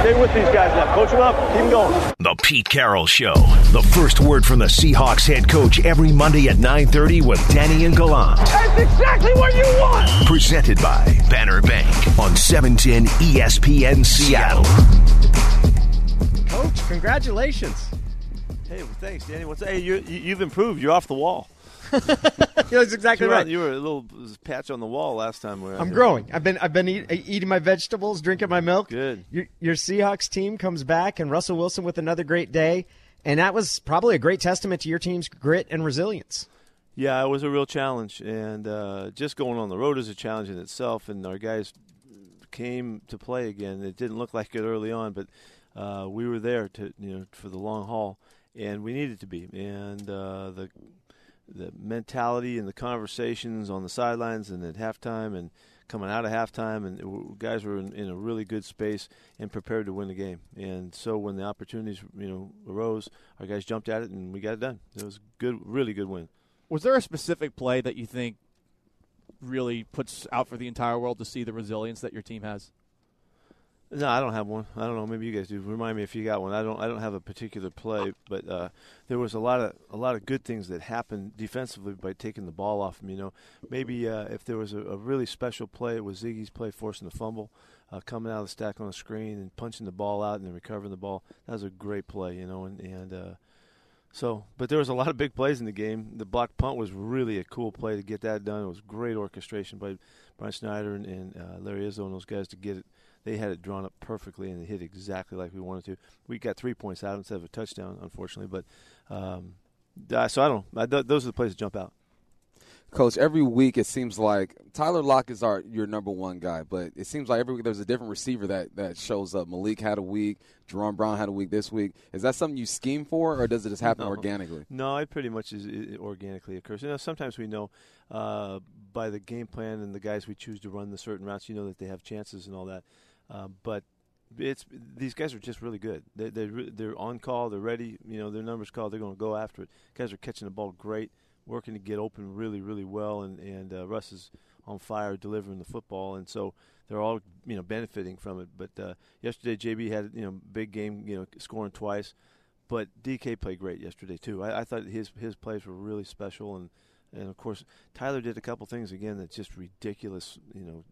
Stay with these guys now. Coach them up. Keep them going. The Pete Carroll Show. The first word from the Seahawks head coach every Monday at 9.30 with Danny and Gallant. That's exactly what you want. Presented by Banner Bank on 710 ESPN Seattle. Coach, congratulations. Hey, well, thanks, Danny. What's hey? You, you've improved. You're off the wall. That's exactly you right. You were a little patch on the wall last time. Out I'm growing. I've been I've been eat, eating my vegetables, drinking my milk. Good. Your, your Seahawks team comes back, and Russell Wilson with another great day, and that was probably a great testament to your team's grit and resilience. Yeah, it was a real challenge, and uh, just going on the road is a challenge in itself. And our guys came to play again. It didn't look like it early on, but uh, we were there to you know for the long haul, and we needed to be. And uh, the the mentality and the conversations on the sidelines and at halftime and coming out of halftime, and guys were in, in a really good space and prepared to win the game. And so when the opportunities you know arose, our guys jumped at it and we got it done. It was good, really good win. Was there a specific play that you think really puts out for the entire world to see the resilience that your team has? No, I don't have one. I don't know. Maybe you guys do. Remind me if you got one. I don't. I don't have a particular play, but uh, there was a lot of a lot of good things that happened defensively by taking the ball off him. You know, maybe uh, if there was a, a really special play, it was Ziggy's play forcing the fumble, uh, coming out of the stack on the screen and punching the ball out and then recovering the ball. That was a great play. You know, and and uh, so, but there was a lot of big plays in the game. The block punt was really a cool play to get that done. It was great orchestration by Brian Schneider and, and uh, Larry Izzo and those guys to get it. They had it drawn up perfectly and it hit exactly like we wanted to. We got three points out instead of a touchdown, unfortunately. But um, so I don't. I, th- those are the plays that jump out. Coach, every week it seems like Tyler Lockett is our your number one guy, but it seems like every week there's a different receiver that, that shows up. Malik had a week, Jaron Brown had a week this week. Is that something you scheme for, or does it just happen No. organically? No, it pretty much is it organically occurs. You know, sometimes we know uh, by the game plan and the guys we choose to run the certain routes, you know that they have chances and all that. Uh, but it's these guys are just really good. They they they're on call. They're ready. You know, their numbers called. They're going to go after it. Guys are catching the ball great, working to get open really really well, and and uh, Russ is on fire delivering the football, and so they're all you know benefiting from it. But uh, yesterday, JB had you know big game, you know scoring twice. But DK played great yesterday too. I, I thought his his plays were really special, and and of course Tyler did a couple things again that's just ridiculous. You know,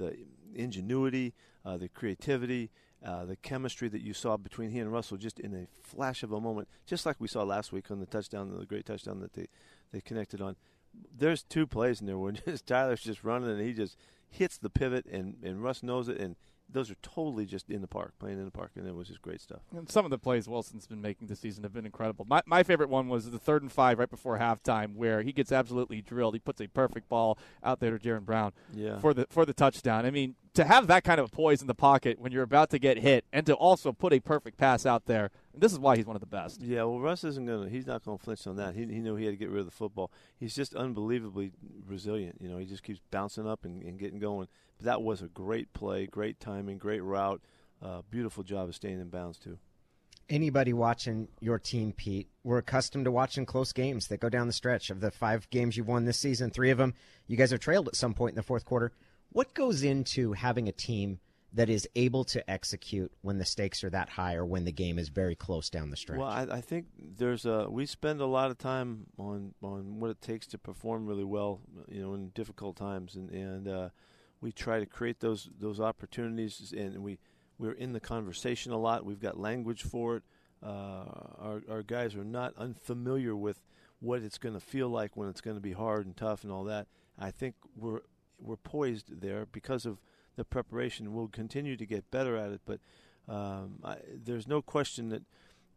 the ingenuity, uh, the creativity, uh, the chemistry that you saw between he and Russell just in a flash of a moment, just like we saw last week on the touchdown, the great touchdown that they they connected on. There's two plays in there where just Tyler's just running and he just hits the pivot, and and Russ knows it, and those are totally just in the park, playing in the park, and it was just great stuff. And some of the plays Wilson's been making this season have been incredible. My, my favorite one was the third and five right before halftime, where he gets absolutely drilled. He puts a perfect ball out there to Jaron Brown Yeah. for the for the touchdown. I mean, to have that kind of poise in the pocket when you're about to get hit, and to also put a perfect pass out there, this is why he's one of the best. Yeah, well, Russ isn't gonna. He's not gonna flinch on that. He he knew he had to get rid of the football. He's just unbelievably resilient. You know, he just keeps bouncing up and, and getting going. But that was a great play, great timing, great route. Uh, beautiful job of staying in bounds too. Anybody watching your team, Pete, we're accustomed to watching close games that go down the stretch. Of the five games you've won this season, three of them, you guys have trailed at some point in the fourth quarter. What goes into having a team that is able to execute when the stakes are that high or when the game is very close down the stretch? Well, I, I think there's a. We spend a lot of time on on what it takes to perform really well, you know, in difficult times, and and uh, we try to create those those opportunities, and we we're in the conversation a lot. We've got language for it. Uh, our our guys are not unfamiliar with what it's going to feel like when it's going to be hard and tough and all that. I think we're we're poised there because of the preparation. We'll continue to get better at it, but um, I, there's no question that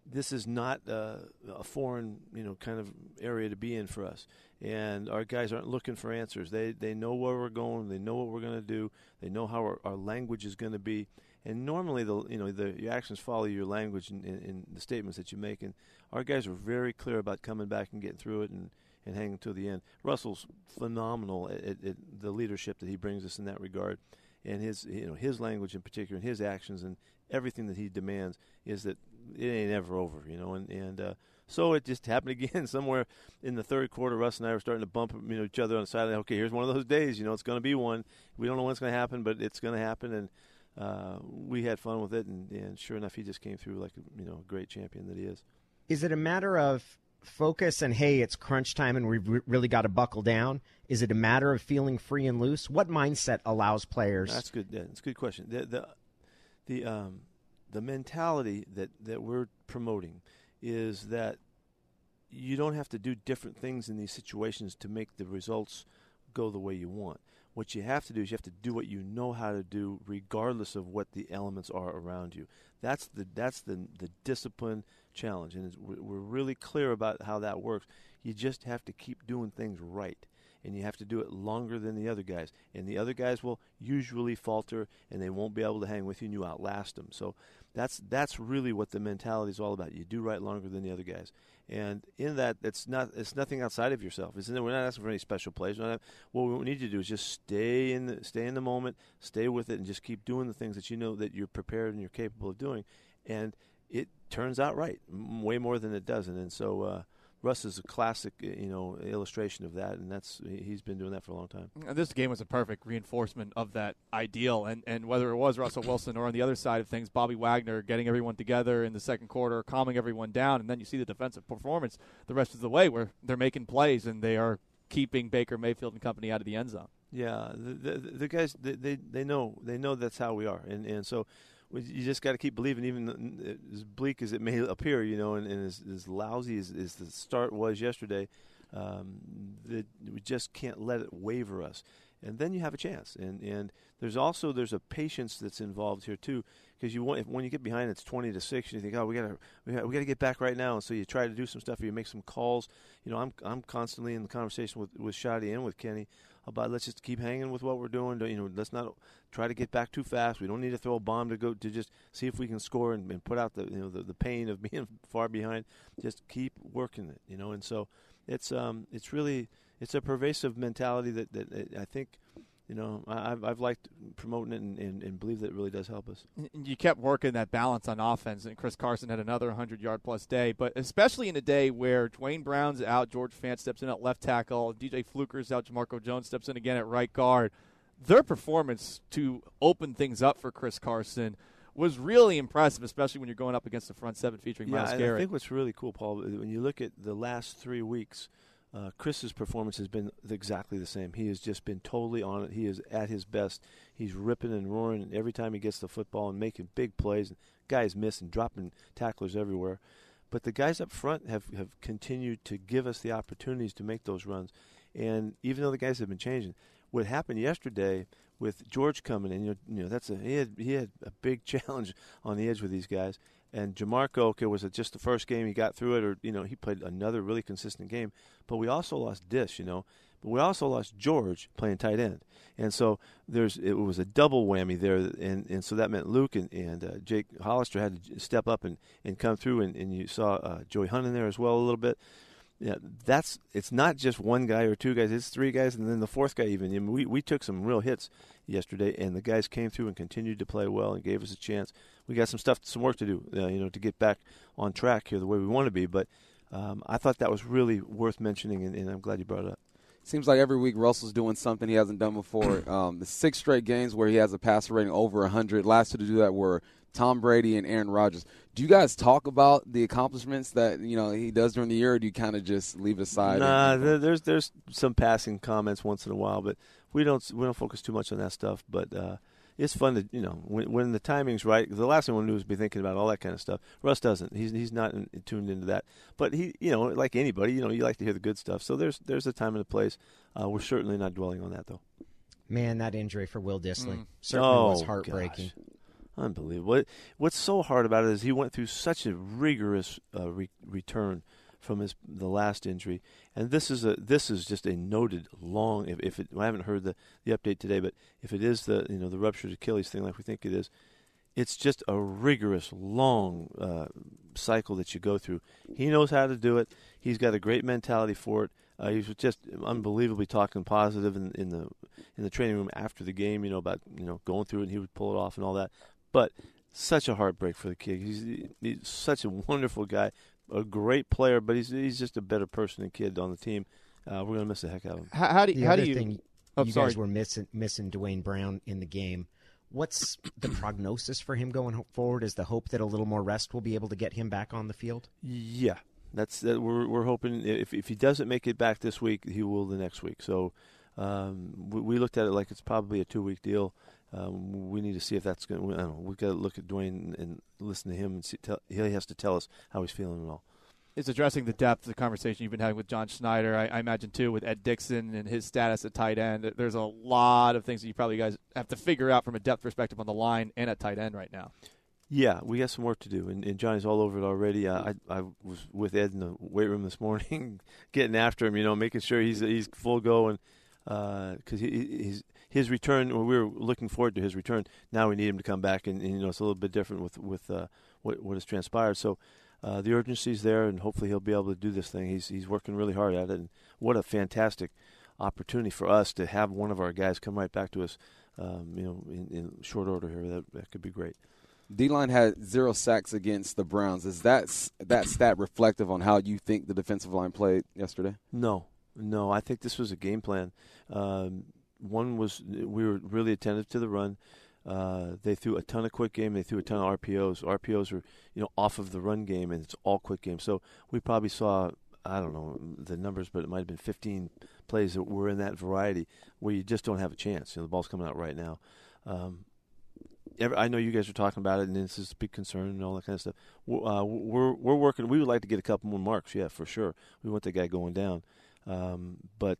this is not a foreign, you know, kind of area to be in for us. And our guys aren't looking for answers. They they know where we're going. They know what we're going to do. They know how our, our language is going to be. And normally, the you know the your actions follow your language in, in, in the statements that you make. And our guys are very clear about coming back and getting through it and, and hanging to the end. Russell's phenomenal at, at, at the leadership that he brings us in that regard, and his you know his language in particular, and his actions and everything that he demands is that it ain't ever over, you know. And and uh, so it just happened again somewhere in the third quarter. Russ and I were starting to bump you know each other on the sideline. Okay, here's one of those days. You know, it's going to be one. We don't know when it's going to happen, but it's going to happen. And uh, we had fun with it, and, and sure enough, he just came through like you know a great champion that he is. Is it a matter of focus and hey, it's crunch time and we've re- really got to buckle down? Is it a matter of feeling free and loose? What mindset allows players? That's good. That's a good question. The the the um, the mentality that that we're promoting is that you don't have to do different things in these situations to make the results go the way you want. What you have to do is you have to do what you know how to do, regardless of what the elements are around you. That's the that's the the discipline challenge, and we're really clear about how that works. You just have to keep doing things right, and you have to do it longer than the other guys. And the other guys will usually falter, and they won't be able to hang with you, and you outlast them. So that's that's really what the mentality is all about. You do right longer than the other guys, and in that, it's not it's nothing outside of yourself. It's, we're not asking for any special plays. Not, what we need to do is just stay in the, stay in the moment, stay with it, and just keep doing the things that you know that you're prepared and you're capable of doing. And it turns out right, way more than it doesn't. And so uh, Russ is a classic, uh, you know, illustration of that, and that's he's been doing that for a long time. And this game was a perfect reinforcement of that ideal. And and whether it was Russell Wilson or on the other side of things, Bobby Wagner getting everyone together in the second quarter, calming everyone down, and then you see the defensive performance the rest of the way where they're making plays and they are keeping Baker Mayfield and company out of the end zone. Yeah, the the, the guys they, they they know they know that's how we are, and and so you just got to keep believing, even as bleak as it may appear, you know, and, and as, as, lousy as, as, the start was yesterday, um, that we just can't let it waver us. And then you have a chance. And and there's also there's a patience that's involved here too, because you want if, when you get behind, it's twenty to six, and you think, oh, we gotta we gotta, we gotta get back right now. And so you try to do some stuff, you make some calls. You know, I'm I'm constantly in the conversation with with Schotty and with Kenny about let's just keep hanging with what we're doing. You know, let's not try to get back too fast. We don't need to throw a bomb to go to just see if we can score and, and put out the you know the, the pain of being far behind. Just keep working it, you know. And so it's um it's really it's a pervasive mentality that that I think you know, I've, I've liked promoting it and, and, and, believe that it really does help us. You kept working that balance on offense, and Chris Carson had another 100 yard plus day, but especially in a day where Duane Brown's out, George Fant steps in at left tackle, DJ Fluker's out, Jamarco Jones steps in again at right guard. Their performance to open things up for Chris Carson was really impressive, especially when you're going up against the front seven featuring yeah, Myles Garrett. I think what's really cool, Paul, when you look at the last three weeks – uh, Chris's performance has been exactly the same. He has just been totally on it. He is at his best. He's ripping and roaring every time he gets the football and making big plays. And guys missing, dropping tacklers everywhere. But the guys up front have, have continued to give us the opportunities to make those runs. And even though the guys have been changing, what happened yesterday with George coming in, you know, you know that's a he had he had a big challenge on the edge with these guys. And Jamarco, okay, was it just the first game he got through it, or you know he played another really consistent game. But we also lost Dish, you know. But we also lost George playing tight end, and so there's it was a double whammy there, and, and so that meant Luke and, and uh, Jake Hollister had to step up and, and come through, and, and you saw uh, Joey Hunt in there as well a little bit. Yeah, that's it's not just one guy or two guys; it's three guys, and then the fourth guy. Even I mean, we we took some real hits yesterday, and the guys came through and continued to play well and gave us a chance we got some stuff, some work to do, uh, you know, to get back on track here the way we want to be. But um, I thought that was really worth mentioning, and, and, I'm glad you brought it up. Seems like every week Russell's doing something he hasn't done before. Um, the six straight games where he has a passer rating over 100. Last two to do that were Tom Brady and Aaron Rodgers. Do you guys talk about the accomplishments that you know he does during the year, or do you kind of just leave it aside? Nah, and, there's there's some passing comments once in a while, but we don't we don't focus too much on that stuff. But uh, it's fun to you know when, when the timing's right. The last thing we want to do is be thinking about all that kind of stuff. Russ doesn't. He's he's not in, tuned into that. But he you know like anybody you know you like to hear the good stuff. So there's there's a time and a place. Uh, we're certainly not dwelling on that though. Man, that injury for Will Dissly mm. certainly oh, was heartbreaking. Gosh. Unbelievable. what's so hard about it is he went through such a rigorous uh, re- return from his the last injury, and this is a this is just a noted long. If, if it, I haven't heard the, the update today, but if it is the you know the ruptured Achilles thing like we think it is, it's just a rigorous long uh, cycle that you go through. He knows how to do it. He's got a great mentality for it. Uh, he was just unbelievably talking positive in, in the in the training room after the game. You know about you know going through it, and he would pull it off and all that. But such a heartbreak for the kid. He's, he's such a wonderful guy, a great player, but he's he's just a better person and kid on the team. Uh, we're gonna miss the heck out of him. How, how do the how do you? Thing, oh, you sorry. guys were missing missing Duane Brown in the game. What's the prognosis for him going forward? Is the hope that a little more rest will be able to get him back on the field? Yeah, that's that. We're we're hoping if if he doesn't make it back this week, he will the next week. So um, we, we, looked at it like it's probably a two week deal. Um, we need to see if that's going. to – I don't know. We've got to look at Duane and listen to him and see. Tell, he has to tell us how he's feeling and all is addressing the depth of the conversation you've been having with John Schneider. I, I, imagine too with Ed Dickson and his status at tight end. There's a lot of things that you probably guys have to figure out from a depth perspective on the line and at tight end right now. Yeah, we got some work to do, and, and Johnny's all over it already. Uh, I I was with Ed in the weight room this morning, getting after him, you know, making sure he's he's full go, and because uh, he, he's his return. Well, We were looking forward to his return. Now we need him to come back, and, and you know it's a little bit different with with uh, what what has transpired. So uh, the urgency's there, and hopefully he'll be able to do this thing. He's he's working really hard at it, and what a fantastic opportunity for us to have one of our guys come right back to us, um, you know, in, in, short order here. That that could be great. D line had zero sacks against the Browns. Is that that stat reflective on how you think the defensive line played yesterday? No, no. I think this was a game plan. Um, one was we were really attentive to the run. Uh, they threw a ton of quick game. They threw a ton of RPOs. RPOs are you know off of the run game, and it's all quick game. So we probably saw I don't know the numbers, but it might have been 15 plays that were in that variety where you just don't have a chance. You know the ball's coming out right now. Um, every, I know you guys are talking about it, and this is a big concern and all that kind of stuff. Uh, we're we're working. We would like to get a couple more marks, yeah, for sure. We want the guy going down, um, but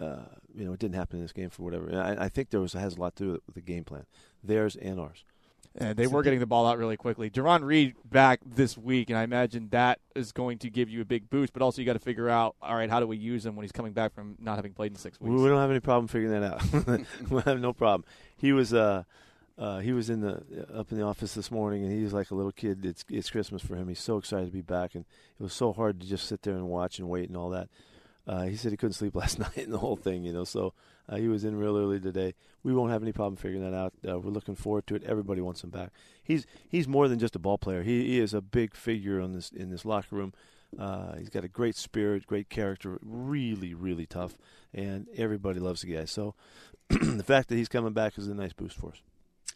uh, you know, it didn't happen in this game for whatever. I, I think there was has a lot to do with the game plan, theirs and ours. And they were getting the ball out really quickly. Jarran Reed back this week, and I imagine that is going to give you a big boost. But also, you got to figure out, all right, how do we use him when he's coming back from not having played in six weeks? We don't have any problem figuring that out. we have no problem. He was uh, uh, he was in the up in the office this morning, and he's like a little kid. It's it's Christmas for him. He's so excited to be back, and it was so hard to just sit there and watch and wait and all that. Uh, he said he couldn't sleep last night and the whole thing, you know. So uh, he was in real early today. We won't have any problem figuring that out. Uh, we're looking forward to it. Everybody wants him back. He's he's more than just a ball player. He, he is a big figure in this in this locker room. Uh, he's got a great spirit, great character, really really tough, and everybody loves the guy. So the fact that he's coming back is a nice boost for us.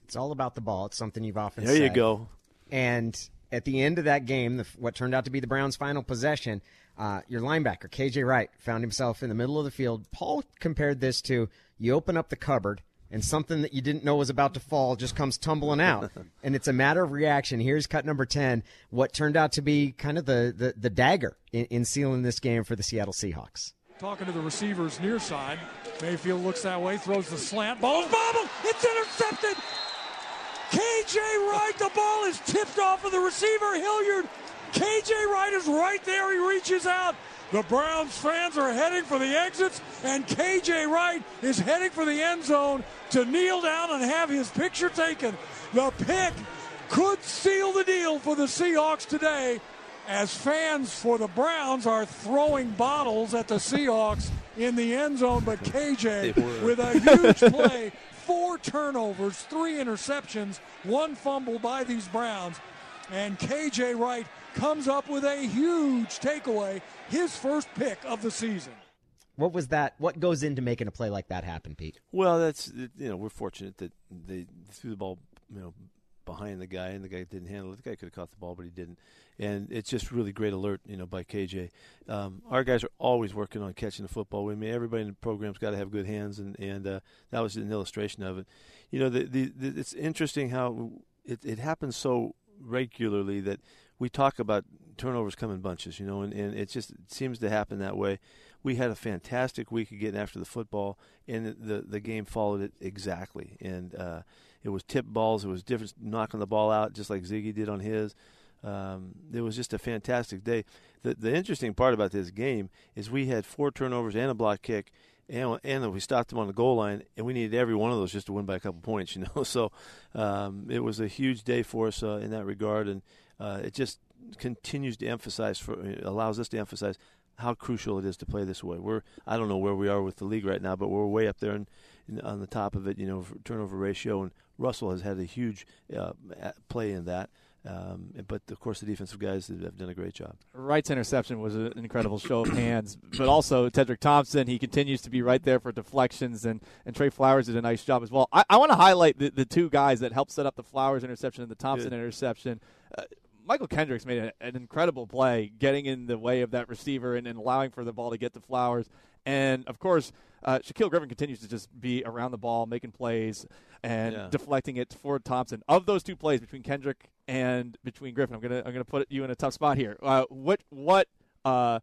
It's all about the ball. It's something you've often there said. you go. And at the end of that game, the, what turned out to be the Browns' final possession, uh, your linebacker, KJ Wright, found himself in the middle of the field. Paul compared this to you open up the cupboard and something that you didn't know was about to fall just comes tumbling out. and it's a matter of reaction. Here's cut number 10, what turned out to be kind of the, the, the dagger in, in sealing this game for the Seattle Seahawks. Talking to the receivers near side. Mayfield looks that way, throws the slant. Ball's bobbled. It's intercepted. KJ Wright, the ball is tipped off of the receiver, Hilliard. KJ Wright is right there. He reaches out. The Browns fans are heading for the exits, and KJ Wright is heading for the end zone to kneel down and have his picture taken. The pick could seal the deal for the Seahawks today as fans for the Browns are throwing bottles at the Seahawks in the end zone. But KJ with a huge play, four turnovers, three interceptions, one fumble by these Browns. And KJ Wright comes up with a huge takeaway, his first pick of the season. What was that? What goes into making a play like that happen, Pete? Well, that's you know we're fortunate that they threw the ball you know behind the guy and the guy didn't handle it. The guy could have caught the ball, but he didn't. And it's just really great alert, you know, by KJ. Um, our guys are always working on catching the football. I mean, everybody in the program's got to have good hands, and and uh, that was an illustration of it. You know, the, the, the it's interesting how it, it happens so regularly that we talk about turnovers come in bunches, you know, and, and it just seems to happen that way. We had a fantastic week of getting after the football, and the the game followed it exactly. And uh, it was tip balls, it was different knocking the ball out, just like Ziggy did on his. Um, it was just a fantastic day. The the interesting part about this game is we had four turnovers and a block kick, and and we stopped them on the goal line, and we needed every one of those just to win by a couple points, you know. So um, it was a huge day for us uh, in that regard, and uh, it just continues to emphasize for allows us to emphasize how crucial it is to play this way. We're I don't know where we are with the league right now, but we're way up there in, in, on the top of it. You know, turnover ratio, and Russell has had a huge uh, play in that. Um, but of course, the defensive guys have done a great job. Wright's interception was an incredible show of hands, but also Tedric Thompson. He continues to be right there for deflections, and, and Tre Flowers did a nice job as well. I, I want to highlight the, the two guys that helped set up the Flowers interception and the Thompson Good. interception. Uh, Mychal Kendricks made a, an incredible play, getting in the way of that receiver and, and allowing for the ball to get to Flowers. And of course, uh, Shaquill Griffin continues to just be around the ball, making plays and yeah. deflecting it for Thompson. Of those two plays between Kendrick and between Griffin, I'm gonna I'm gonna put you in a tough spot here. Uh, what what uh,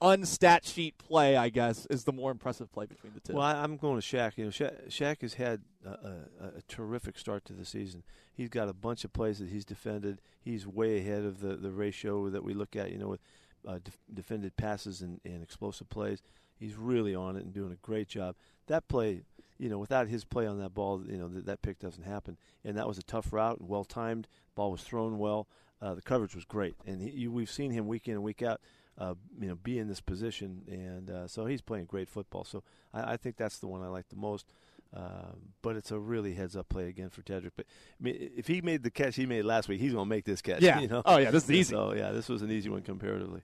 unstat sheet play, I guess, is the more impressive play between the two. Well, I'm going to Shaq. You know, Shaq, Shaq has had a, a, a, terrific start to the season. He's got a bunch of plays that he's defended. He's way ahead of the, the ratio that we look at. You know, with uh, def- defended passes and, and explosive plays. He's really on it and doing a great job. That play, you know, without his play on that ball, you know, that, that pick doesn't happen. And that was a tough route, and well timed. Ball was thrown well. Uh, the coverage was great, and he, you, we've seen him week in and week out. Uh, you know, be in this position, and uh, so he's playing great football. So I, I think that's the one I like the most. Um, but it's a really heads up play again for Tedric. But I mean, if he made the catch he made last week, he's going to make this catch. Yeah. You know? Oh yeah, this is easy. So yeah, this was an easy one comparatively.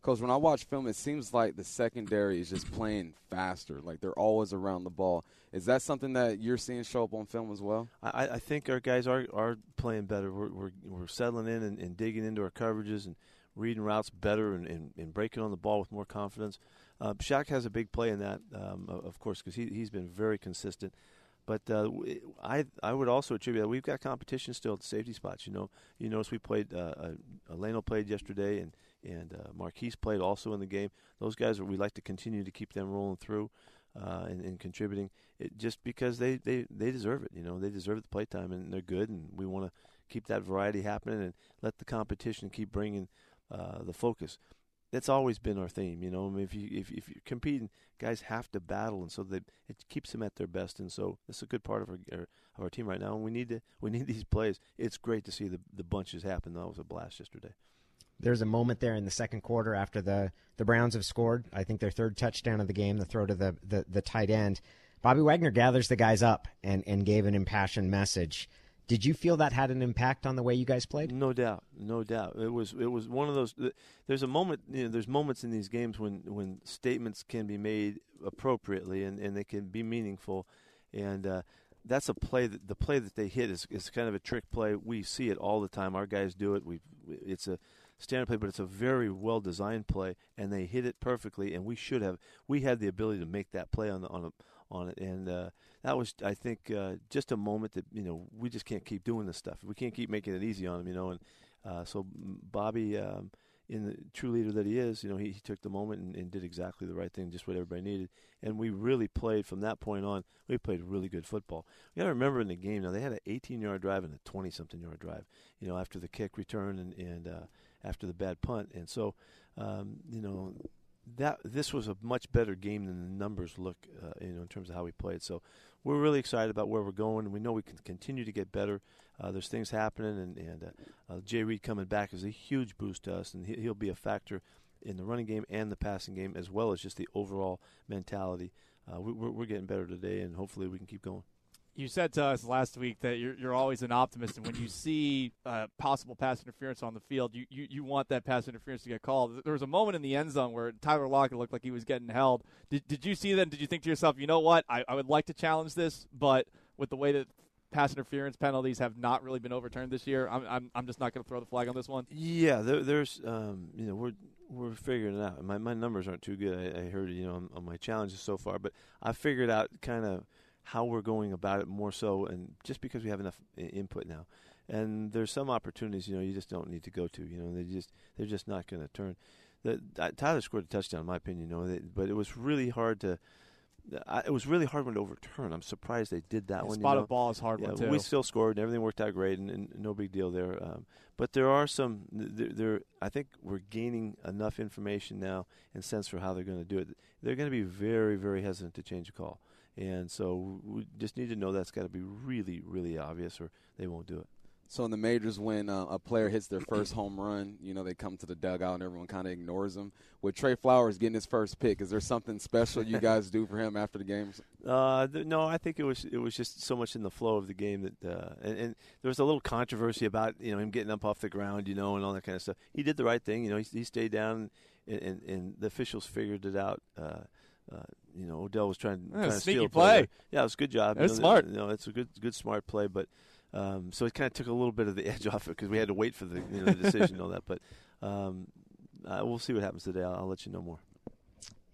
Because when I watch film, it seems like the secondary is just playing faster. Like they're always around the ball. Is that something that you're seeing show up on film as well? I, I think our guys are are playing better. We're we're, we're settling in and, and, digging into our coverages and reading routes better and, and, and breaking on the ball with more confidence. Uh, Shaq has a big play in that, um, of course, because he he's been very consistent. But uh, I I would also attribute that we've got competition still at the safety spots. You know, you notice we played uh, uh, played yesterday and and uh, Marquise played also in the game. Those guys, we like to continue to keep them rolling through uh, and, and, contributing, it, just because they, they, they deserve it. You know, they deserve the play time, and they're good, and we want to keep that variety happening and let the competition keep bringing uh, the focus. That's always been our theme. You know, I mean, if you if, if you're competing, guys have to battle, and so it keeps them at their best. And so it's a good part of our, our of our team right now. And we need to we need these plays. It's great to see the the bunches happen. That was a blast yesterday. There's a moment there in the second quarter after the, the Browns have scored. I think their third touchdown of the game, the throw to the, the, the tight end. Bobby Wagner gathers the guys up and, and gave an impassioned message. Did you feel that had an impact on the way you guys played? No doubt, no doubt. It was it was one of those. There's a moment. You know, there's moments in these games when when statements can be made appropriately and, and they can be meaningful, and uh, that's a play that the play that they hit is, is kind of a trick play. We see it all the time. Our guys do it. We it's a standard play, but it's a very well designed play, and they hit it perfectly. And we should have we had the ability to make that play on the on a, on it, and uh, that was I think uh, just a moment that you know we just can't keep doing this stuff. We can't keep making it easy on them, you know. And uh, so Bobby. Um, in the true leader that he is, you know, he, he took the moment and, and, did exactly the right thing, just what everybody needed. And we really played from that point on. We played really good football. You got to remember in the game now they had an 18-yard drive and a 20-something yard drive. You know, after the kick return and and uh, after the bad punt. And so, um, you know, that this was a much better game than the numbers look, uh, you know, in terms of how we played. So we're really excited about where we're going. We know we can continue to get better. Uh, there's things happening, and, and uh, uh, Jay Reed coming back is a huge boost to us, and he, will be a factor in the running game and the passing game, as well as just the overall mentality. Uh, we, we're getting better today, and hopefully we can keep going you said to us last week that you're, you're always an optimist, and when you see uh, possible pass interference on the field, you, you, you want that pass interference to get called. There was a moment in the end zone where Tyler Lockett looked like he was getting held. Did, did you see that? Did you think to yourself, you know what? I, I would like to challenge this, but with the way that pass interference penalties have not really been overturned this year, I'm, I'm, I'm just not going to throw the flag on this one. Yeah, there, there's, um, you know, we're we're figuring it out. My my numbers aren't too good. I, I heard, you know, on, on my challenges so far, but I figured out kind of – how we're going about it more so, and just because we have enough I- input now. And there's some opportunities, you know, you just don't need to go to. You know, they just they're just not going to turn. The, uh, Tyler scored a touchdown, in my opinion. You know, they, but it was really hard to. I, it was really hard one to overturn. I'm surprised they did that yeah, one. Spot you know? of ball is hard yeah, one too. We still scored, and everything worked out great, and, and no big deal there. Um, but there are some. There, there, I think we're gaining enough information now and sense for how they're going to do it. They're going to be very, very hesitant to change a call. And so we just need to know that's got to be really, really obvious, or they won't do it. So in the majors, when uh, a player hits their first home run, you know they come to the dugout and everyone kind of ignores them. With Tre Flowers getting his first pick, is there something special you guys do for him after the games? Uh, th- no, I think it was it was just so much in the flow of the game that, uh, and, and there was a little controversy about you know him getting up off the ground, you know, and all that kind of stuff. He did the right thing, you know. He, he stayed down, and, and, and the officials figured it out. Uh, uh, you know, Odell was trying, Yeah, trying to sneaky steal a play. Yeah, it was a good job. It was you know, smart. You know, it's a good, good smart play, but um, so it kind of took a little bit of the edge off it because we had to wait for the you know, the decision and all that. But um, uh, we'll see what happens today. I'll, I'll let you know more.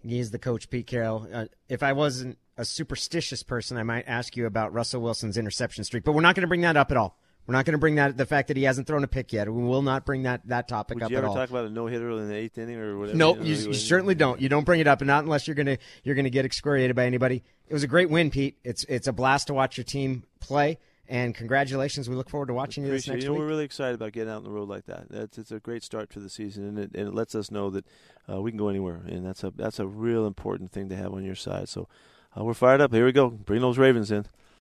He is the coach, Pete Carroll. Uh, if I wasn't a superstitious person, I might ask you about Russell Wilson's interception streak, but we're not going to bring that up at all. We're not going to bring that the fact that he hasn't thrown a pick yet. We will not bring that that topic Would up you at ever all. talk about a no hitter in the eighth inning or whatever? Nope, know, you, you- you certainly don't. You don't bring it up, and not unless you're gonna you're gonna get excoriated by anybody. It was a great win, Pete. It's it's a blast to watch your team play, and congratulations. We look forward to watching you this next. You know, week. we're really excited about getting out on the road like that. That's it's a great start to the season, and it, and it lets us know that uh, we can go anywhere, and that's a that's a real important thing to have on your side. So uh, we're fired up. Here we go. Bring those Ravens in.